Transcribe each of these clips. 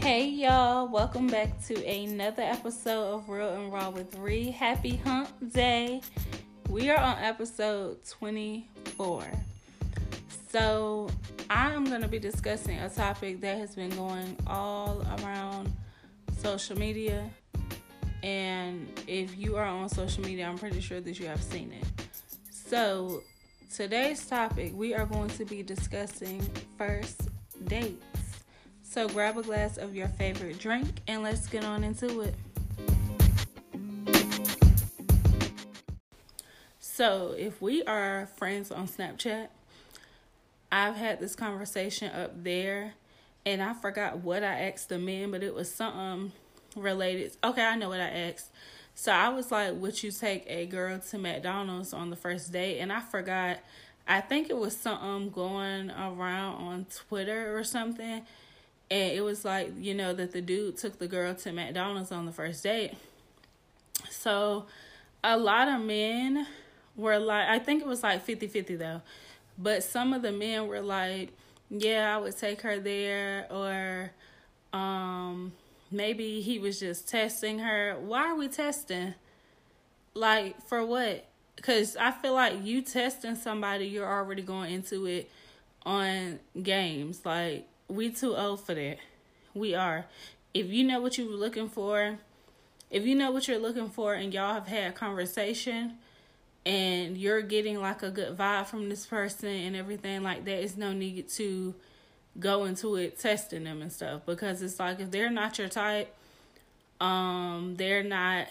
Hey y'all, welcome back to another episode of Real and Raw with Ree. Happy Hump Day. We are on episode 24. So, I'm going to be discussing a topic that has been going all around social media. And if you are on social media, I'm pretty sure that you have seen it. So, today's topic, we are going to be discussing first dates. So grab a glass of your favorite drink and let's get on into it. So, if we are friends on Snapchat, I've had this conversation up there and I forgot what I asked the men, but it was something related. Okay, I know what I asked. So I was like, Would you take a girl to McDonald's on the first date? And I forgot. I think it was something going around on Twitter or something and it was like you know that the dude took the girl to McDonald's on the first date. So a lot of men were like I think it was like 50-50 though. But some of the men were like, "Yeah, I would take her there," or um maybe he was just testing her. Why are we testing? Like for what? Cuz I feel like you testing somebody, you're already going into it on games. Like we too old for that. We are. If you know what you're looking for, if you know what you're looking for and y'all have had conversation and you're getting like a good vibe from this person and everything like that, it's no need to go into it testing them and stuff because it's like if they're not your type, um, they're not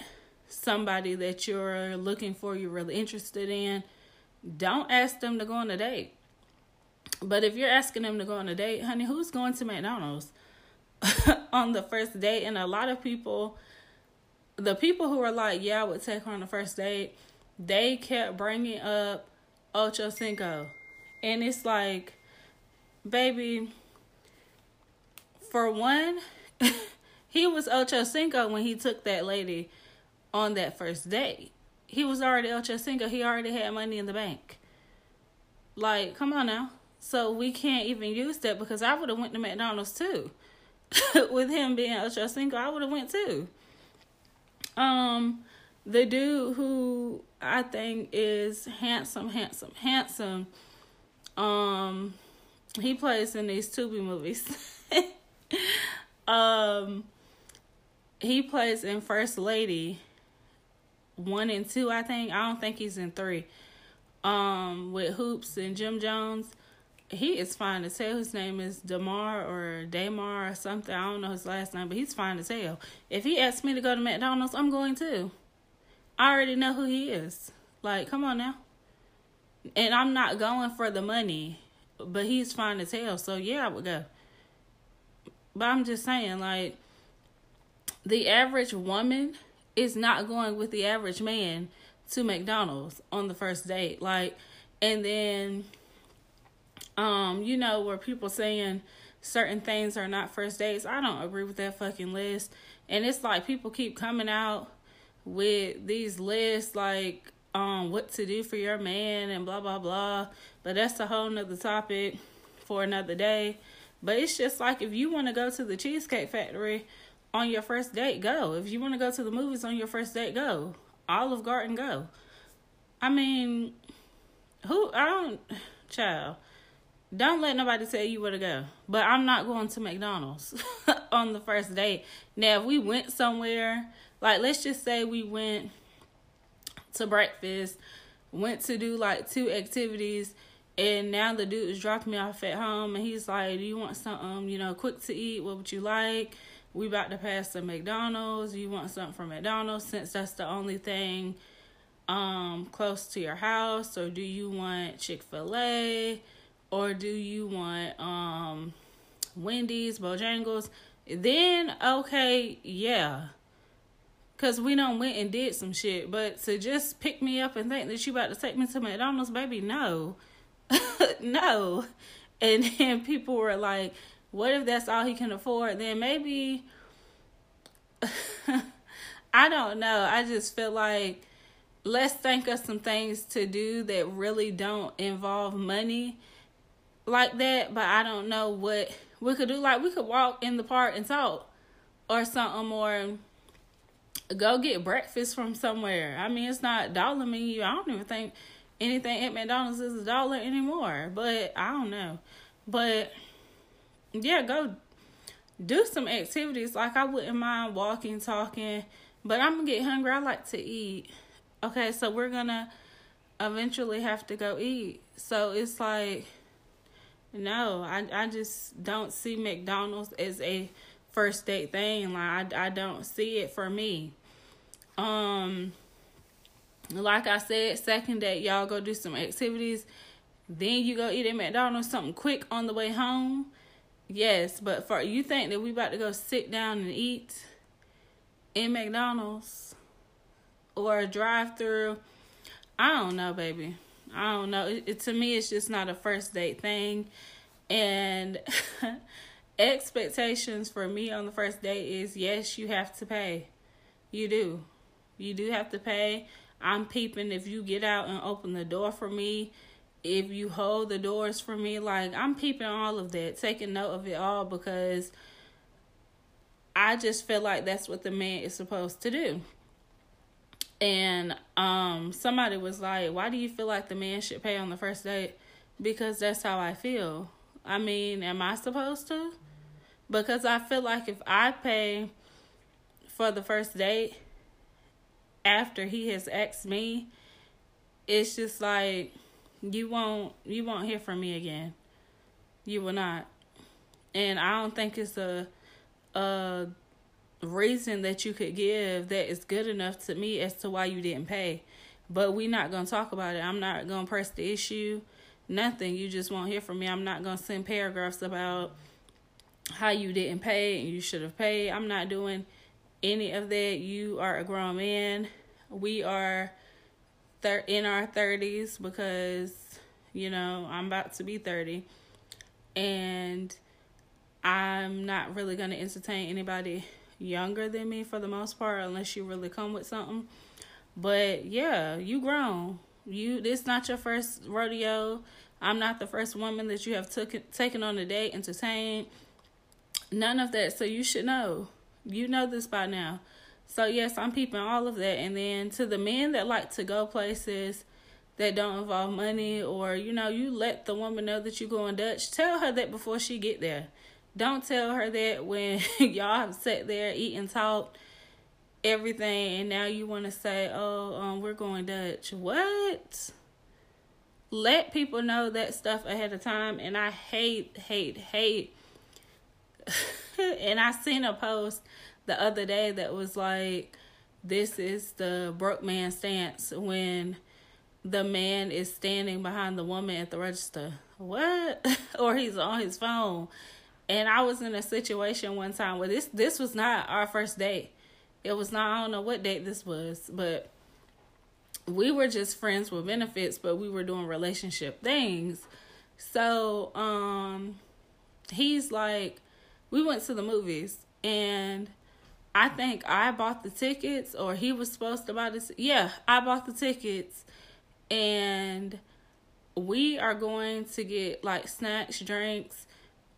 somebody that you're looking for, you're really interested in, don't ask them to go on a date. But if you're asking them to go on a date, honey, who's going to McDonald's on the first date? And a lot of people, the people who are like, yeah, I would take her on the first date, they kept bringing up Ocho Cinco. And it's like, baby, for one, he was Ocho Cinco when he took that lady on that first date. He was already Ocho Cinco. He already had money in the bank. Like, come on now. So we can't even use that because I would have went to McDonald's too. With him being Ocho Cinco, I would have went too. Um, the dude who I think is handsome, handsome, handsome. Um, he plays in these Tubi movies. um, he plays in First Lady one and two, I think. I don't think he's in three. Um, with Hoops and Jim Jones he is fine to tell. His name is Damar or Damar or something. I don't know his last name, but he's fine to tell. If he asks me to go to McDonald's, I'm going to. I already know who he is. Like, come on now. And I'm not going for the money, but he's fine to tell. So yeah, I would go. But I'm just saying, like, the average woman is not going with the average man to McDonald's on the first date. Like, and then um, you know, where people saying certain things are not first dates. I don't agree with that fucking list. And it's like people keep coming out with these lists like um what to do for your man and blah blah blah. But that's a whole nother topic for another day. But it's just like if you want to go to the Cheesecake Factory on your first date, go. If you want to go to the movies on your first date, go. Olive Garden, go. I mean, who I don't child don't let nobody tell you where to go. But I'm not going to McDonald's on the first date. Now, if we went somewhere, like let's just say we went to breakfast, went to do like two activities, and now the dude is dropping me off at home, and he's like, "Do you want something, you know, quick to eat? What would you like?" We about to pass the McDonald's. You want something from McDonald's since that's the only thing um close to your house, or do you want Chick Fil A? Or do you want um Wendy's, Bojangles? Then okay, yeah. Cause we don't went and did some shit, but to just pick me up and think that you about to take me to McDonald's, baby, no, no. And then people were like, "What if that's all he can afford?" Then maybe I don't know. I just feel like let's think of some things to do that really don't involve money like that, but I don't know what We could do like we could walk in the park and talk or something or go get breakfast from somewhere. I mean, it's not dollar menu. I don't even think anything at McDonald's is a dollar anymore. But I don't know. But yeah, go do some activities. Like I wouldn't mind walking, talking, but I'm gonna get hungry. I like to eat. Okay, so we're gonna eventually have to go eat. So it's like no, I I just don't see McDonald's as a first date thing. Like I I don't see it for me. Um like I said, second date, y'all go do some activities. Then you go eat at McDonald's, something quick on the way home. Yes, but for you think that we about to go sit down and eat in McDonald's or drive through? I don't know, baby. I don't know. It, it, to me, it's just not a first date thing, and expectations for me on the first date is yes, you have to pay. You do, you do have to pay. I'm peeping if you get out and open the door for me if you hold the doors for me like i'm peeping all of that taking note of it all because i just feel like that's what the man is supposed to do and um somebody was like why do you feel like the man should pay on the first date because that's how i feel i mean am i supposed to because i feel like if i pay for the first date after he has asked me it's just like you won't you won't hear from me again. You will not. And I don't think it's a a reason that you could give that is good enough to me as to why you didn't pay. But we're not gonna talk about it. I'm not gonna press the issue. Nothing. You just won't hear from me. I'm not gonna send paragraphs about how you didn't pay and you should have paid. I'm not doing any of that. You are a grown man. We are thir- in our 30s because you know I'm about to be 30 and I'm not really going to entertain anybody younger than me for the most part unless you really come with something. But yeah you grown. You this not your first rodeo. I'm not the first woman that you have took taken on a date entertained. None of that. So you should know. You know this by now. So yes, I'm peeping all of that. And then to the men that like to go places that don't involve money or you know, you let the woman know that you're going Dutch, tell her that before she get there. Don't tell her that when y'all have sat there, eating, talk, everything, and now you want to say, "Oh, um, we're going Dutch." What? Let people know that stuff ahead of time. And I hate, hate, hate. and I seen a post the other day that was like, this is the broke man stance when the man is standing behind the woman at the register. What? or he's on his phone. And I was in a situation one time where this this was not our first date. It was not I don't know what date this was, but we were just friends with benefits, but we were doing relationship things. So, um he's like we went to the movies and I think I bought the tickets or he was supposed to buy this. Yeah, I bought the tickets and we are going to get like snacks, drinks.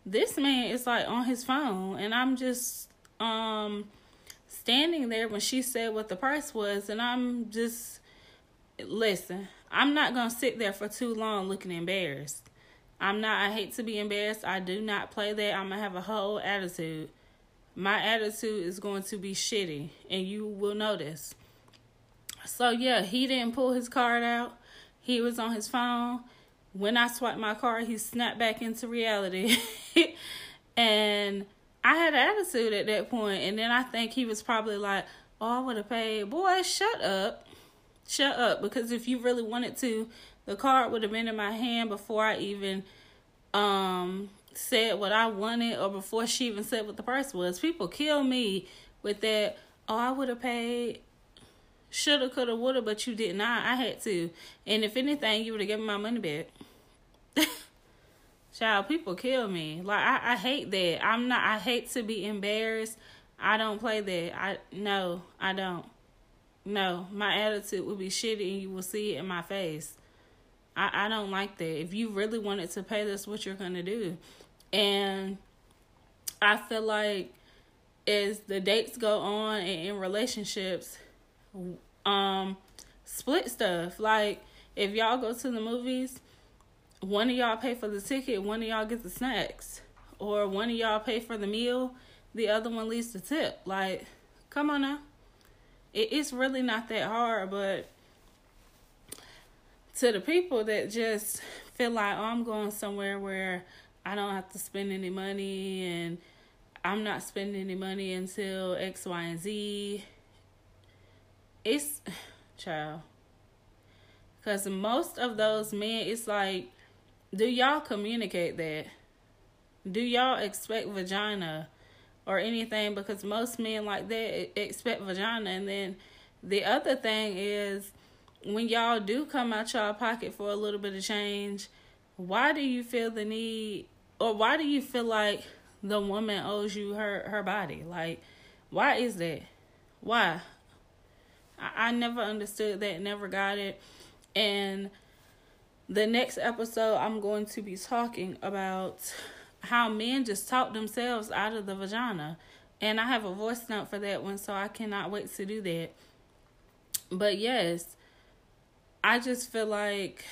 This man is like on his phone and I'm just um standing there when she said what the price was and I'm just listen, I'm not to sit there for too long looking embarrassed. I'm not I hate to be embarrassed. I do not play that. I'm to have a whole attitude my attitude is going to be shitty and you will notice. So yeah, he didn't pull his card out. He was on his phone. When I swiped my card, he snapped back into reality. and I had an attitude at that point. and then I think he was probably like, "Oh, I would have paid." Boy, shut up. Shut up because if you really wanted to, the card would have been in my hand before I even um said what I wanted or before she even said what the price was. People kill me with that, oh, I would have paid shoulda, coulda, woulda, but you did not. I had to. And if anything, you would have given my money back. Child, people kill me. Like I, I hate that. I'm not I hate to be embarrassed. I don't play that. I no, I don't. No, my attitude would be shitty and you will see it in my face. I, I don't like that. If you really wanted to pay, that's what you're gonna do. And I feel like as the dates go on and in relationships, um, split stuff. Like if y'all go to the movies, one of y'all pay for the ticket, one of y'all get the snacks, or one of y'all pay for the meal, the other one leaves the tip. Like, come on now. It, it's really not that hard, but to the people that just feel like oh, I'm going somewhere where I don't have to spend any money and I'm not spending any money until X, Y, and Z. It's child. Cause most of those men, it's like, do y'all communicate that? Do y'all expect vagina or anything? Because most men like that expect vagina, and then the other thing is when y'all do come out y'all pocket for a little bit of change, why do you feel the need or why do you feel like the woman owes you her her body? Like why is that? Why? I, I never understood that, never got it. And the next episode I'm going to be talking about how men just talk themselves out of the vagina. And I have a voice note for that one, so I cannot wait to do that. But yes, I just feel like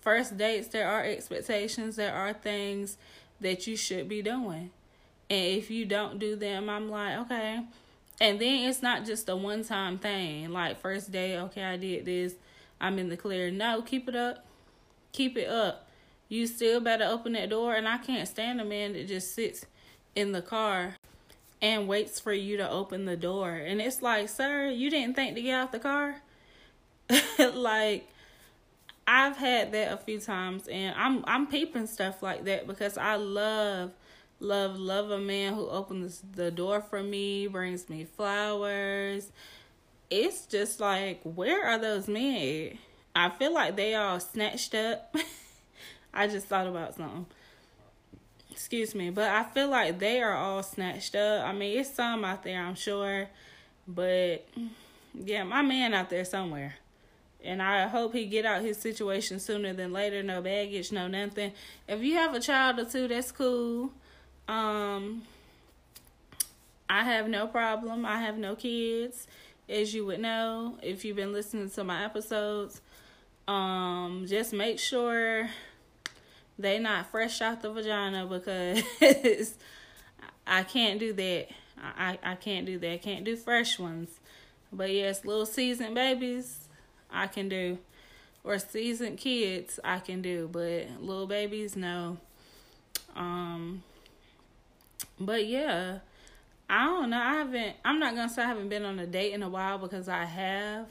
first dates, there are expectations, there are things that you should be doing. And if you don't do them, I'm like, okay. And then it's not just a one time thing. Like, first day, okay, I did this, I'm in the clear. No, keep it up. Keep it up. You still better open that door. And I can't stand a man that just sits in the car and waits for you to open the door. And it's like, sir, you didn't think to get out the car? like I've had that a few times and I'm I'm peeping stuff like that because I love love love a man who opens the door for me, brings me flowers. It's just like where are those men? I feel like they all snatched up. I just thought about something. Excuse me, but I feel like they are all snatched up. I mean, it's some out there, I'm sure, but yeah, my man out there somewhere and I hope he get out his situation sooner than later. No baggage, no nothing. If you have a child or two, that's cool. Um, I have no problem. I have no kids, as you would know if you've been listening to my episodes. Um, just make sure they not fresh out the vagina because I can't do that. I, I can't do that. I can't do fresh ones. But yes, little seasoned babies, I can do. Or seasoned kids I can do, but little babies no. Um but yeah. I don't know. I haven't I'm not gonna say I haven't been on a date in a while because I have.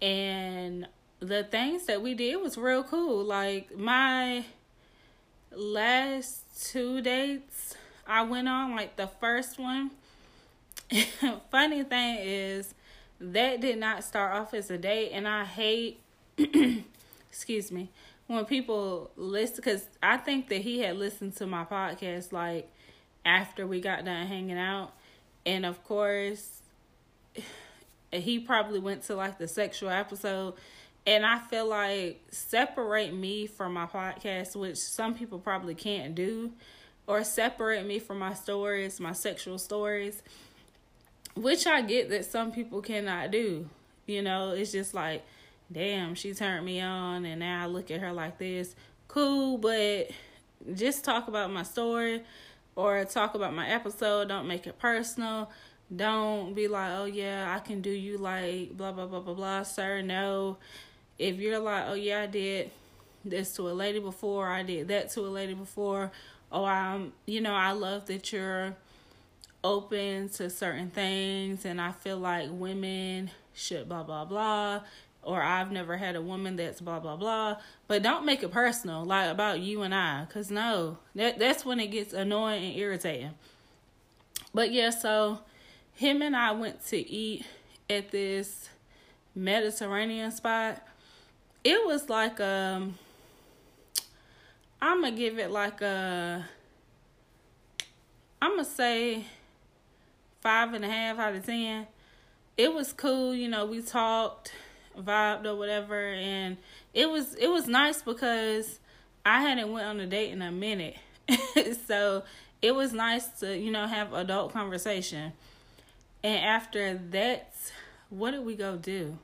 And the things that we did was real cool. Like my last two dates I went on, like the first one. funny thing is that did not start off as a date and i hate excuse me when people listen because i think that he had listened to my podcast like after we got done hanging out and of course he probably went to like the sexual episode and i feel like separate me from my podcast which some people probably can't do or separate me from my stories my sexual stories which I get that some people cannot do. You know, it's just like, damn, she turned me on and now I look at her like this. Cool, but just talk about my story or talk about my episode. Don't make it personal. Don't be like, oh yeah, I can do you like blah blah blah blah blah, sir. No. If you're like, oh yeah, I did this to a lady before, I did that to a lady before, oh I'm you know, I love that you're open to certain things and I feel like women should blah blah blah or I've never had a woman that's blah blah blah. But don't make it personal, like about you and I, cause no, that that's when it gets annoying and irritating. But yeah, so him and I went to eat at this Mediterranean spot. It was like um, I'm gonna give it like a, I'm gonna say five and a half out of ten. It was cool, you know, we talked, vibed or whatever, and it was it was nice because I hadn't went on a date in a minute. so it was nice to, you know, have adult conversation. And after that, what did we go do?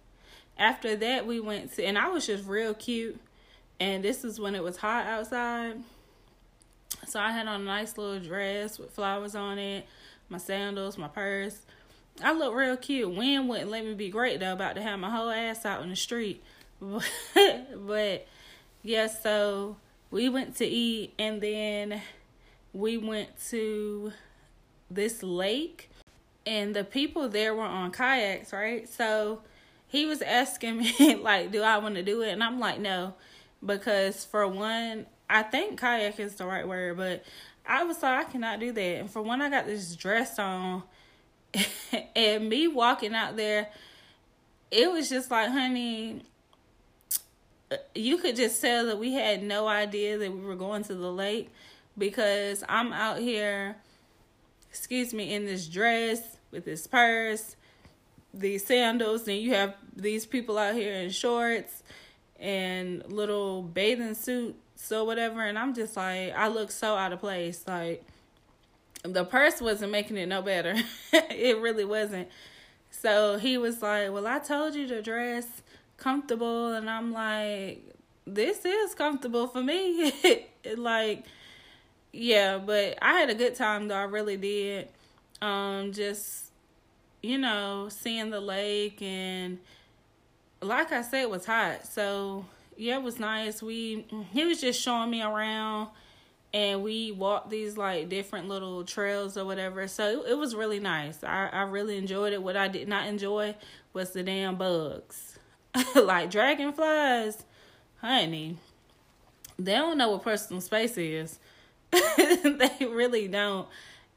After that, we went to, and I was just real cute. And this is when it was hot outside. So I had on a nice little dress with flowers on it, my sandals, my purse. I look real cute. Wind wouldn't let me be great though, about to have my whole ass out in the street. but yeah, so we went to eat and then we went to this lake and the people there were on kayaks, right? So he was asking me like, "Do I want to do it?" And I'm like, "No." Because for one, I think kayak is the right word, but I was like, I cannot do that. And for one, I got this dress on, and me walking out there, it was just like, honey, uh, you could just tell that we had no idea that we were going to the lake because I'm out here, excuse me, in this dress with this purse, these sandals, and you have these people out here in shorts and little bathing suits or whatever, and I'm just like, I look so out of place. Like, the purse wasn't making it no better. it really wasn't. So he was like, Well, I told you to dress comfortable and I'm like this is comfortable for me. like yeah, but I had a good time though. I really did. Um just you know, seeing the lake and like I said it was hot. So, yeah, it was nice. We he was just showing me around and we walked these like different little trails or whatever. So it, it was really nice. I I really enjoyed it. What I did not enjoy was the damn bugs. like dragonflies, honey, they don't know what personal space is. they really don't.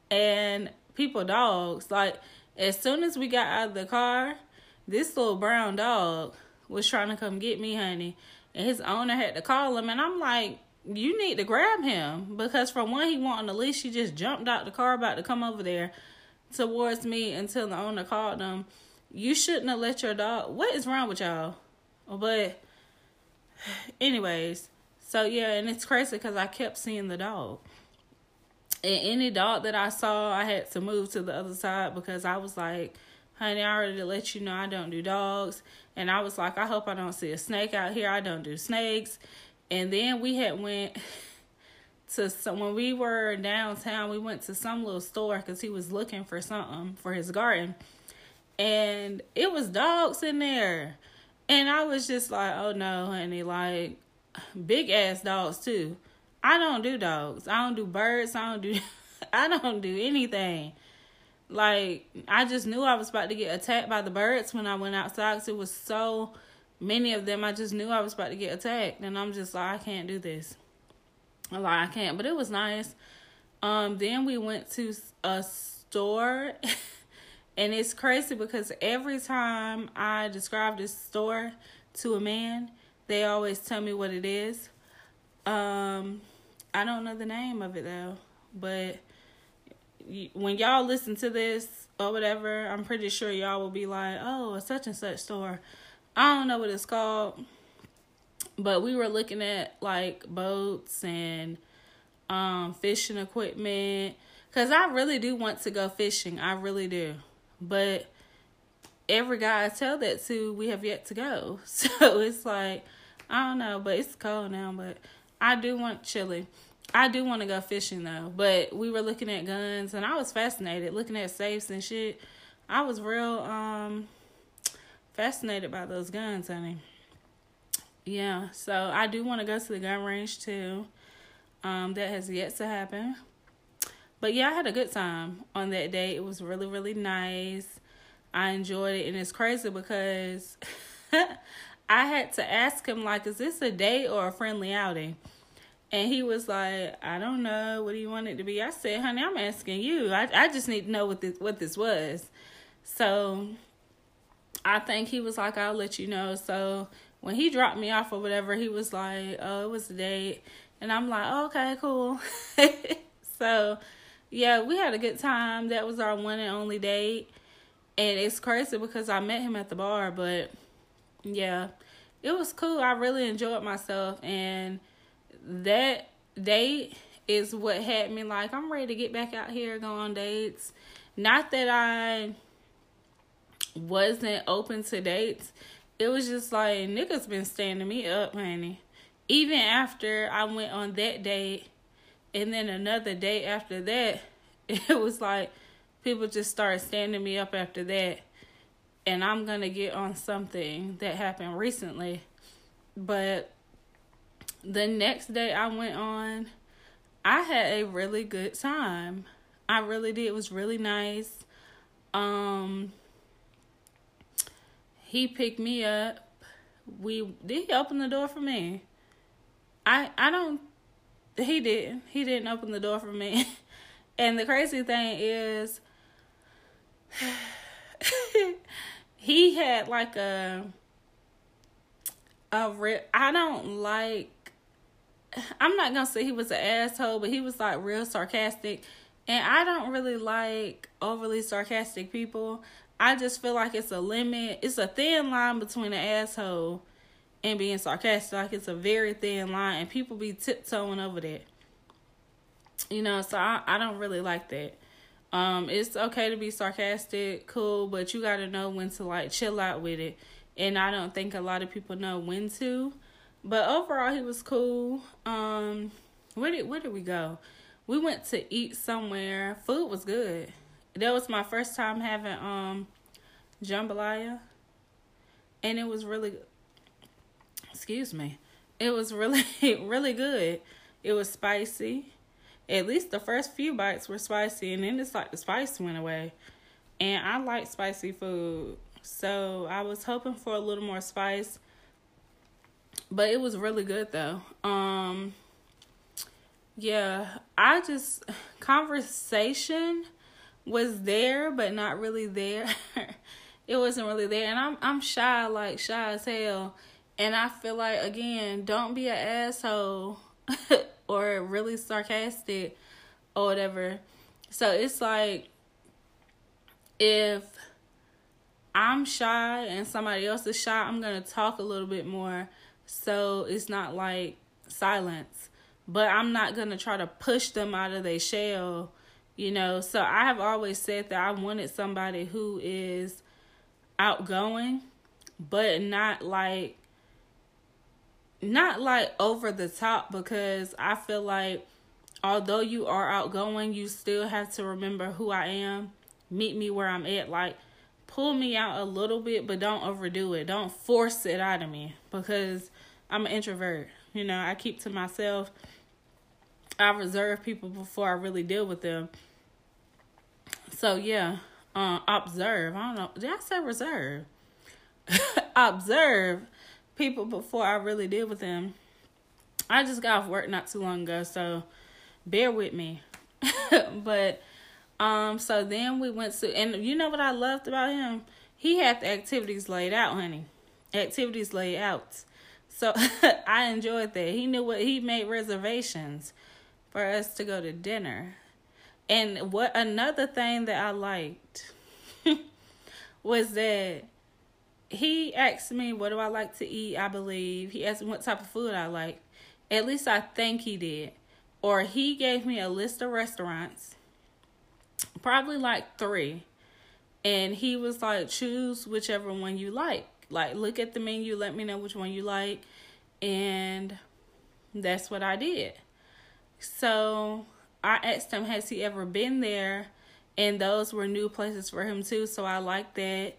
And people dogs, like as soon as we got out of the car, this little brown dog was trying to come get me, honey. And his owner had to call him and I'm like, you need to grab him because from when he wanted the leash, he just jumped out the car about to come over there towards me until the owner called him you shouldn't have let your dog. What is wrong with y'all? But, anyways, so yeah, and it's crazy because I kept seeing the dog. And any dog that I saw, I had to move to the other side because I was like, honey, I already let you know I don't do dogs. And I was like, I hope I don't see a snake out here. I don't do snakes. And then we had went to some, when we were downtown, we went to some little store because he was looking for something for his garden and it was dogs in there. And I was just like, oh no, honey, like big ass dogs too. I don't do dogs. I don't do birds. I don't do I don't do anything. Like I just knew I was about to get attacked by the birds when I went outside cuz it was so many of them. I just knew I was about to get attacked and I'm just like I can't do this. Like I can't, but it was nice. Um then we went to a store And it's crazy because every time I describe this store to a man, they always tell me what it is. Um, I don't know the name of it though, but when y'all listen to this or whatever, I'm pretty sure y'all will be like, "Oh, a such and such store." I don't know what it's called, but we were looking at like boats and um fishing equipment cuz I really do want to go fishing. I really do. But every guy I tell that to, we have yet to go. So it's like, I don't know, but it's cold now. But I do want chili. I do want to go fishing though. But we were looking at guns and I was fascinated looking at safes and shit. I was real um fascinated by those guns, honey. Yeah, so I do want to go to the gun range too. Um, that has yet to happen. But yeah, I had a good time on that day. It was really, really nice. I enjoyed it. And it's crazy because I had to ask him, like, is this a date or a friendly outing? And he was like, I don't know. What do you want it to be? I said, honey, I'm asking you. I, I just need to know what this, what this was. So I think he was like, I'll let you know. So when he dropped me off or whatever, he was like, oh, it was a date. And I'm like, oh, okay, cool. so yeah, we had a good time. That was our one and only date. And it's crazy because I met him at the bar, but yeah, it was cool. I really enjoyed myself. And that date, is what had me like, I'm ready to get back out here, go on dates. Not that I wasn't open to dates. It was just like niggas been standing me up, honey. Even after I went on that date and then another day after that, it was like people just started standing me up after that. And I'm gonna get on something that happened recently. But the next day I went on, I had a really good time. I really did. It was really nice. Um he picked me up. We did he open the door for me? I I don't he didn't. He didn't open the door for me. and the crazy thing is he had like a a re- I don't like I'm not gonna say he was an asshole, but he was like real sarcastic. And I don't really like overly sarcastic people. I just feel like it's a limit. It's a thin line between an asshole and being sarcastic. Like it's a very thin line, and people be tiptoeing over that. You know, so I, I don't really like that. Um, it's okay to be sarcastic, cool, but you got to know when to like chill out with it. And I don't think a lot of people know when to. But overall, he was cool. Um, where did where did we go? We went to eat somewhere. Food was good. That was my first time having um jambalaya, and it was really excuse me. It was really really good. It was spicy. At least the first few bites were spicy, and then it's like the spice went away. And I like spicy food, so I was hoping for a little more spice. But it was really good though. Um, yeah, I just conversation was there, but not really there. it wasn't really there, and I'm I'm shy, like shy as hell. And I feel like again, don't be an asshole or really sarcastic or whatever. So it's like if I'm shy and somebody else is shy, I'm gonna talk a little bit more so it's not like silence. But I'm not gonna try to push them out of their shell, you know. So I have always said that I wanted somebody who is outgoing, but not like not like over the top because I feel like although you are outgoing, you still have to remember who I am. Meet me where I'm at. Like, pull me out a little bit, but don't overdo it. Don't force it out of me because I'm an introvert. You know, I keep to myself. I reserve people before I really deal with them. So, yeah, uh, observe. I don't know. Did I say reserve? observe people before I really deal with them. I just got off work not too long ago, so bear with me. but um so then we went to and you know what I loved about him? He had the activities laid out, honey. Activities laid out. So I enjoyed that. He knew what he made reservations for us to go to dinner. And what another thing that I liked was that he asked me what do I like to eat, I believe. He asked me what type of food I like. At least I think he did. Or he gave me a list of restaurants. Probably like 3. And he was like choose whichever one you like. Like look at the menu, let me know which one you like. And that's what I did. So I asked him, has he ever been there? And those were new places for him too. So I like that.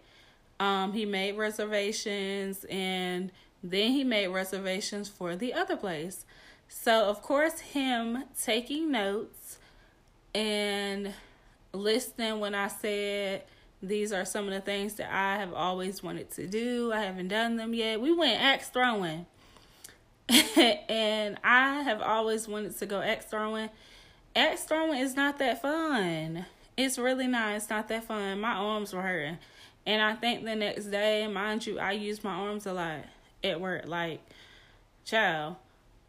Um, he made reservations and then he made reservations for the other place. So, of course, him taking notes and listening when I said these are some of the things that I have always wanted to do. I haven't done them yet. We went axe throwing. and I have always wanted to go axe throwing. Axe throwing is not that fun. It's really not. It's not that fun. My arms were hurting. And I think the next day, mind you, I used my arms a lot at work. Like, child,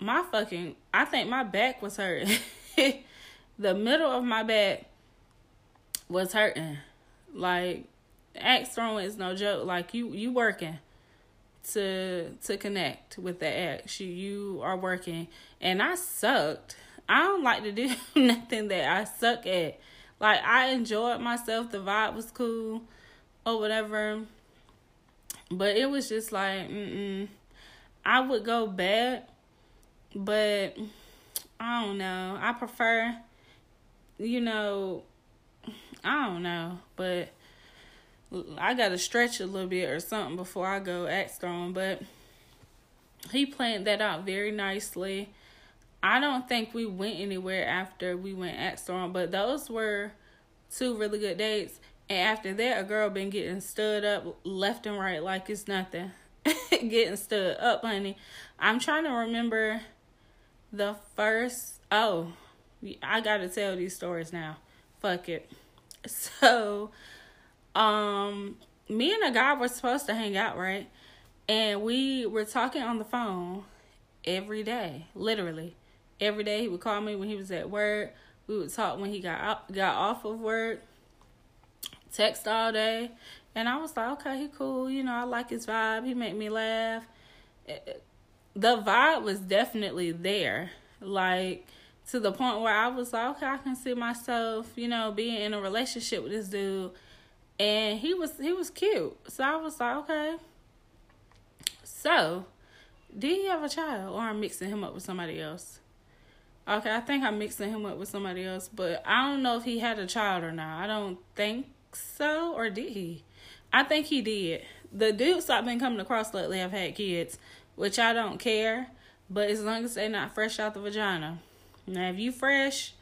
my fucking, I think my back was hurting. the middle of my back was hurting. Like, axe throwing is no joke. Like, you, you working to to connect with the axe. You, you are working. And I sucked. I don't like to do nothing that I suck at. Like I enjoyed myself, the vibe was cool or whatever. But it was just like, mm I would go back, but I don't know. I prefer, you know, I don't know, but I gotta stretch a little bit or something before I go axe throwing. But he planned that out very nicely. I don't think we went anywhere after we went axe throwing, but those were two really good dates. And after that, a girl been getting stood up left and right like it's nothing. getting stood up, honey. I'm trying to remember the first. Oh, I gotta tell these stories now. Fuck it. So, um, me and a guy were supposed to hang out, right? And we were talking on the phone every day, literally every day. He would call me when he was at work. We would talk when he got out, got off of work. Text all day, and I was like, okay, he cool. You know, I like his vibe. He make me laugh. The vibe was definitely there, like to the point where I was like, okay, I can see myself, you know, being in a relationship with this dude. And he was he was cute, so I was like, okay. So, did he have a child, or I'm mixing him up with somebody else? Okay, I think I'm mixing him up with somebody else, but I don't know if he had a child or not. I don't think so, or did he? I think he did. The dudes I've been coming across lately have had kids, which I don't care, but as long as they're not fresh out the vagina. Now, if you fresh,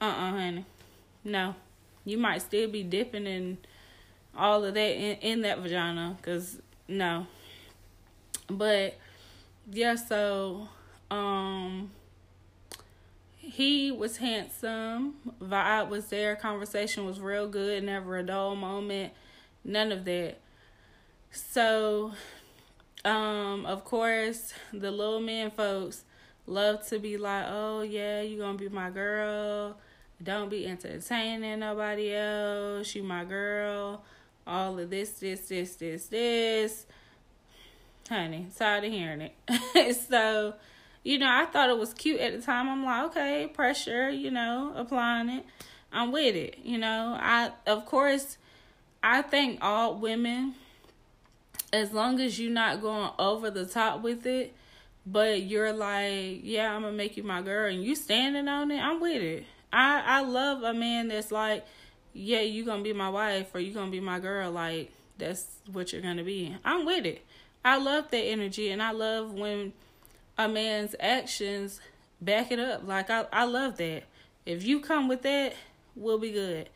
uh uh honey. No. You might still be dipping in all of that in, in that vagina, because no. But, yeah, so, um, he was handsome. Vibe was there. Conversation was real good. Never a dull moment. None of that. So, um, of course, the little men folks love to be like, oh, yeah, you going to be my girl. Don't be entertaining nobody else. You my girl. All of this, this, this, this, this. Honey, tired of hearing it. so, you know, I thought it was cute at the time. I'm like, okay, pressure, you know, applying it. I'm with it, you know. I of course I think all women as long as you're not going over the top with it, but you're like, yeah, I'm gonna make you my girl, and you standing on it, I'm with it. I I love a man that's like, yeah, you gonna be my wife or you gonna be my girl. Like that's what you're gonna be. I'm with it. I love that energy, and I love when a man's actions back it up. Like I, I love that. If you come with that, we'll be good.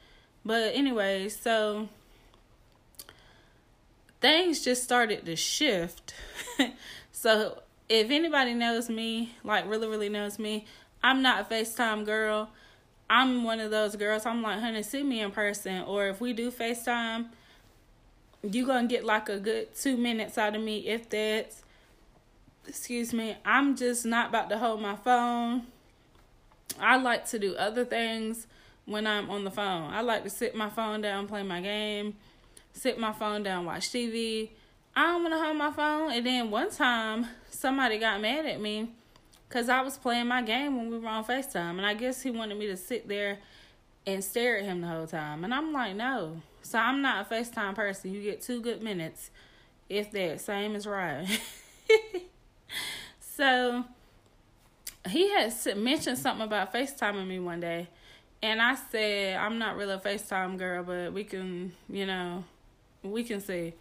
But anyway, so things just started to shift. so if anybody knows me, like really, really knows me, I'm not a FaceTime girl. I'm one of those girls. I'm like, honey, see me in person. Or if we do FaceTime, you gonna get like a good two minutes out of me, if that's excuse me, I'm just not about to hold my phone. I like to do other things when I'm on the phone. I like to sit my phone down, play my game, sit my phone down, watch TV. I don't want to hold my phone. And then one time, somebody got mad at me because I was playing my game when we were on FaceTime. And I guess he wanted me to sit there and stare at him the whole time. And I'm like, no. So I'm not a FaceTime person. You get two good minutes, if that. Same as Ryan. so he had mentioned something about FaceTiming me one day. And I said, I'm not really a FaceTime girl, but we can, you know, we can see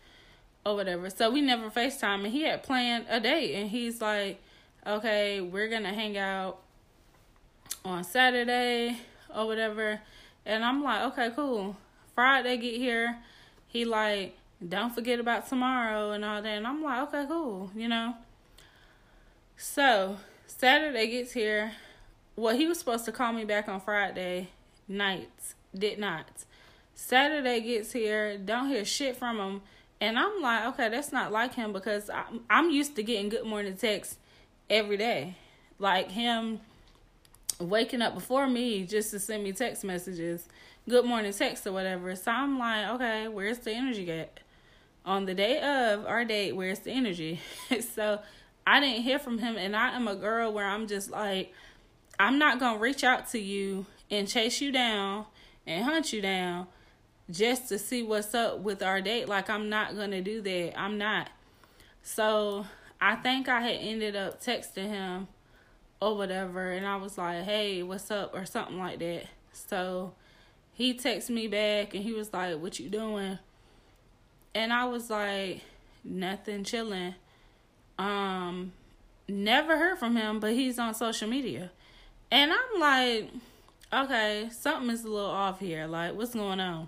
or whatever. So we never FaceTime. And he had planned a date. And he's like, okay, we're going to hang out on Saturday or whatever. And I'm like, okay, cool. Friday get here. He like, don't forget about tomorrow and all that. And I'm like, okay, cool, you know. So Saturday gets here. Well, he was supposed to call me back on Friday nights. Did not. Saturday gets here. Don't hear shit from him. And I'm like, okay, that's not like him because I'm, I'm used to getting good morning texts every day. Like him waking up before me just to send me text messages, good morning text or whatever. So I'm like, okay, where's the energy at? On the day of our date, where's the energy? so I didn't hear from him, and I am a girl where I'm just like, I'm not going to reach out to you and chase you down and hunt you down just to see what's up with our date. Like, I'm not going to do that. I'm not. So, I think I had ended up texting him or whatever, and I was like, hey, what's up, or something like that. So, he texted me back and he was like, what you doing? And I was like, nothing, chilling. Um, never heard from him, but he's on social media. And I'm like, okay, something is a little off here. Like, what's going on?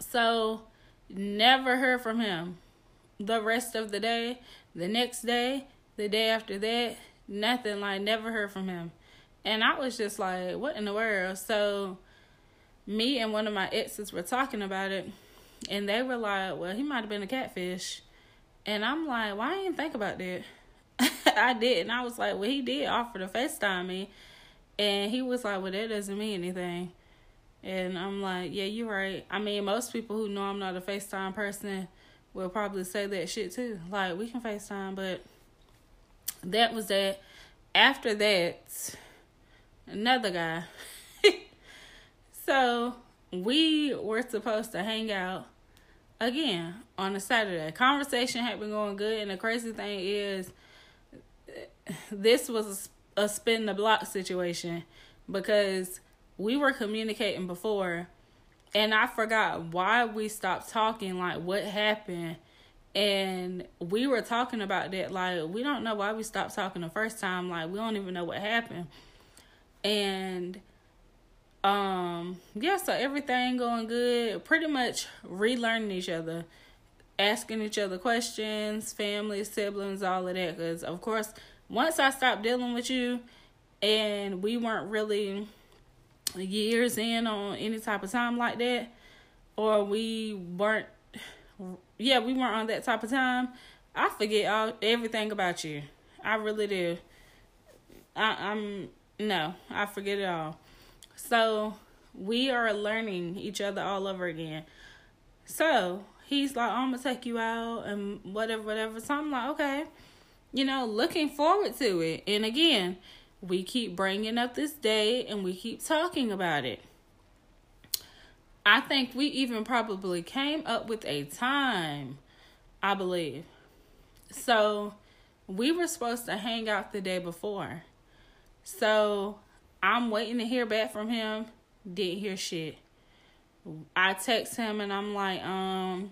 So, never heard from him. The rest of the day, the next day, the day after that, nothing. Like, never heard from him. And I was just like, what in the world? So, me and one of my exes were talking about it, and they were like, well, he might have been a catfish. And I'm like, why I didn't think about that? I did. And I was like, well, he did offer to FaceTime me. And he was like, well, that doesn't mean anything. And I'm like, yeah, you're right. I mean, most people who know I'm not a FaceTime person will probably say that shit too. Like, we can FaceTime, but that was that. After that, another guy. so we were supposed to hang out again on a Saturday. Conversation had been going good, and the crazy thing is, this was a, spin the block situation because we were communicating before, and I forgot why we stopped talking, like what happened. And we were talking about that, like, we don't know why we stopped talking the first time. Like, we don't even know what happened. And um yeah so everything going good. Pretty much relearning each other asking each other questions family siblings all of that. Because of course once i stopped dealing with you and we weren't really years in on any type of time like that or we weren't yeah we weren't on that type of time i forget all everything about you. I really do. I, i'm no i forget it all so we are learning each other all over again. So he's like, I'm gonna take you out and whatever, whatever. So I'm like, okay, you know, looking forward to it. And again, we keep bringing up this day and we keep talking about it. I think we even probably came up with a time, I believe. So we were supposed to hang out the day before. So I'm waiting to hear back from him. Didn't hear shit. I text him and I'm like, um,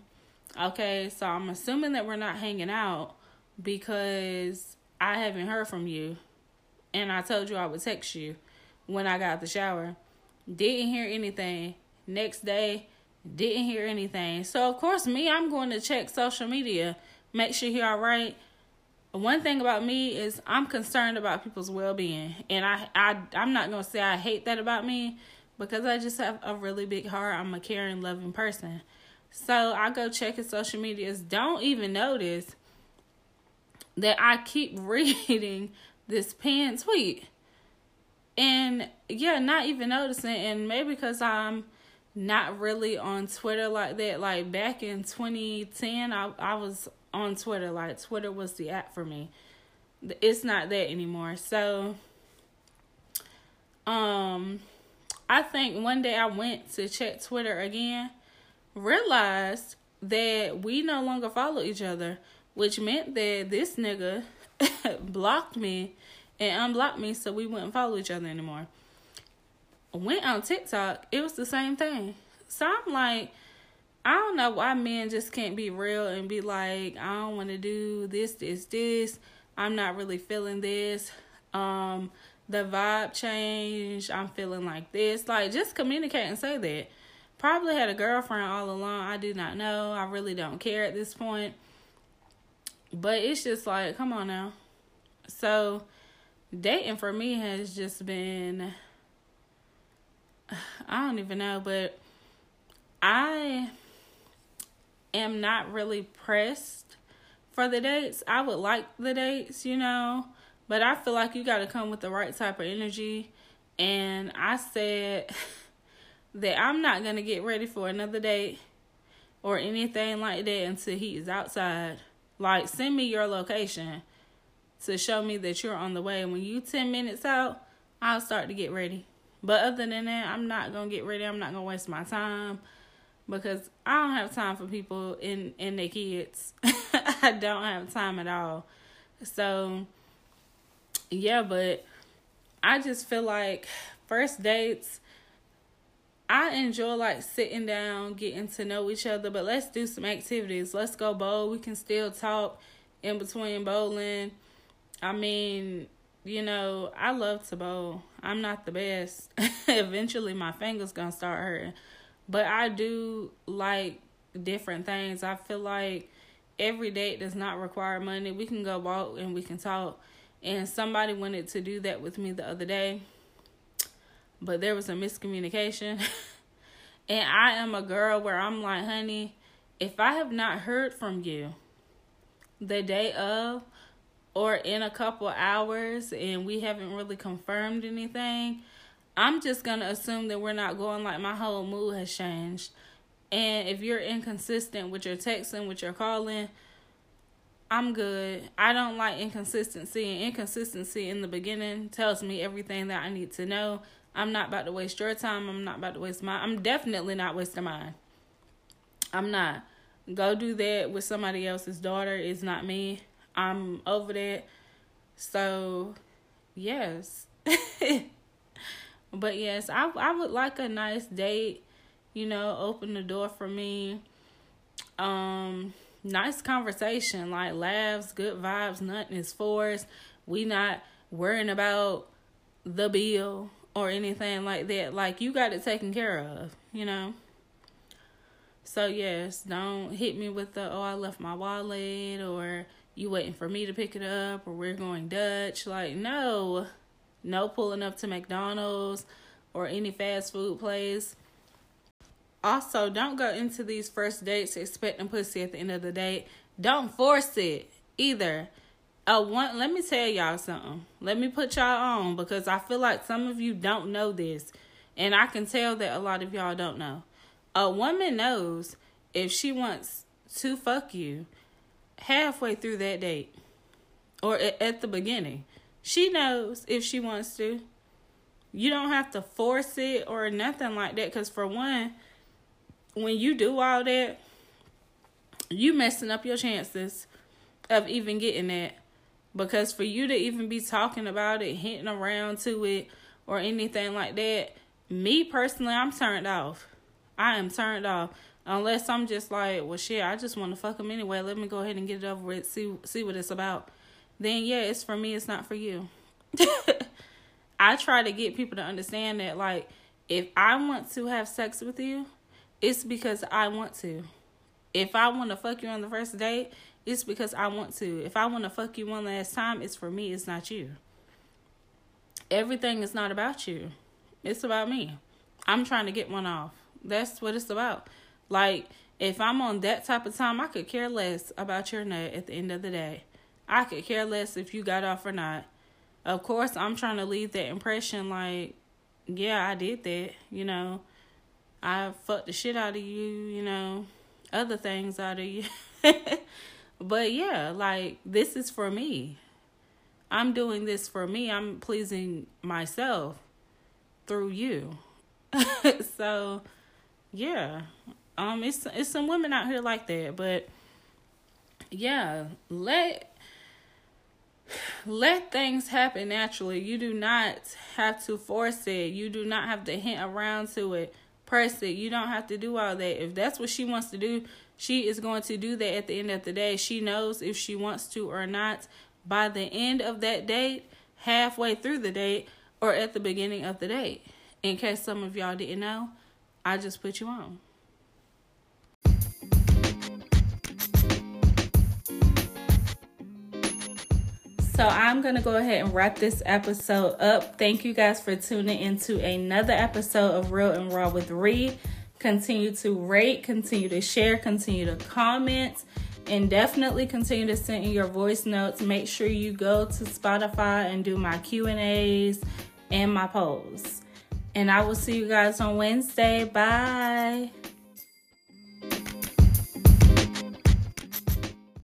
okay, so I'm assuming that we're not hanging out because I haven't heard from you. And I told you I would text you when I got the shower. Didn't hear anything. Next day, didn't hear anything. So of course me, I'm going to check social media, make sure you're all right one thing about me is I'm concerned about people's well being, and I I I'm not gonna say I hate that about me because I just have a really big heart. I'm a caring, loving person. So I go check his social medias. Don't even notice that I keep reading this pinned tweet. And yeah, not even noticing. And maybe because I'm not really on Twitter like that. Like back in 2010, I, I was on Twitter. Like Twitter was the app for me. It's not that anymore. So um I think one day I went to check Twitter again, realized that we no longer follow each other, which meant that this nigga blocked me and unblocked me so we wouldn't follow each other anymore. Went on TikTok, it was the same thing. So I'm like, I don't know why men just can't be real and be like, I don't want to do this, this, this. I'm not really feeling this. Um, the vibe changed. I'm feeling like this. Like, just communicate and say that. Probably had a girlfriend all along. I do not know. I really don't care at this point. But it's just like, come on now. So, dating for me has just been, I don't even know, but I am not really pressed for the dates. I would like the dates, you know, but I feel like you got to come with the right type of energy. And I said that I'm not going to get ready for another date or anything like that until he is outside. Like, send me your location to show me that you're on the way. When you 10 minutes out, I'll start to get ready. But other than that, I'm not gonna get ready. I'm not gonna waste my time because I don't have time for people in in their kids. I don't have time at all. So yeah, but I just feel like first dates I enjoy like sitting down, getting to know each other, but let's do some activities. Let's go bowl. We can still talk in between bowling. I mean, you know, I love to bowl. I'm not the best. Eventually my fingers gonna start hurting. But I do like different things. I feel like every date does not require money. We can go walk and we can talk. And somebody wanted to do that with me the other day but there was a miscommunication. and I am a girl where I'm like, honey, if I have not heard from you the day of or in a couple hours and we haven't really confirmed anything, I'm just going to assume that we're not going like my whole mood has changed. And if you're inconsistent with your texting, with your calling, I'm good. I don't like inconsistency, and inconsistency in the beginning tells me everything that I need to know I'm not about to waste your time. I'm not about to waste mine. I'm definitely not wasting mine. I'm not. Go do that with somebody else's daughter It's not me. I'm over that. So, yes. but yes, I I would like a nice date, you know, open the door for me. Um nice conversation, like laughs, good vibes, nothing is forced. We not worrying about the bill or anything like that. Like you got it taken care of, you know. So yes, don't hit me with the oh I left my wallet or you waiting for me to pick it up or we're going Dutch. Like no. No pulling up to McDonald's or any fast food place. Also, don't go into these first dates expecting pussy at the end of the date. Don't force it either. Uh, one, let me tell y'all something. Let me put y'all on because I feel like some of you don't know this, and I can tell that a lot of y'all don't know. A woman knows if she wants to fuck you halfway through that date or at the beginning. She knows if she wants to. You don't have to force it or nothing like that because, for one, when you do all that, you messing up your chances of even getting that because for you to even be talking about it, hinting around to it, or anything like that, me personally, I'm turned off. I am turned off. Unless I'm just like, well, shit, I just want to fuck him anyway. Let me go ahead and get it over with. See, see what it's about. Then yeah, it's for me. It's not for you. I try to get people to understand that, like, if I want to have sex with you, it's because I want to. If I want to fuck you on the first date, it's because I want to. If I want to fuck you one last time, it's for me, it's not you. Everything is not about you. It's about me. I'm trying to get one off. That's what it's about. Like, if I'm on that type of time, I could care less about your nut at the end of the day. I could care less if you got off or not. Of course, I'm trying to leave that impression like, yeah, I did that, you know. I fucked the shit out of you, you know, other things out of you. But yeah, like this is for me. I'm doing this for me. I'm pleasing myself through you. so yeah. Um it's it's some women out here like that, but yeah, let let things happen naturally. You do not have to force it. You do not have to hint around to it. Press it. You don't have to do all that. If that's what she wants to do, she is going to do that at the end of the day. She knows if she wants to or not. By the end of that date, halfway through the date, or at the beginning of the date. In case some of y'all didn't know, I just put you on. So I'm going to go ahead and wrap this episode up. Thank you guys for tuning into another episode of Real and Raw with Ree. Continue to rate, continue to share, continue to comment, and definitely continue to send in your voice notes. Make sure you go to Spotify and do my Q&As and my polls. And I will see you guys on Wednesday. Bye.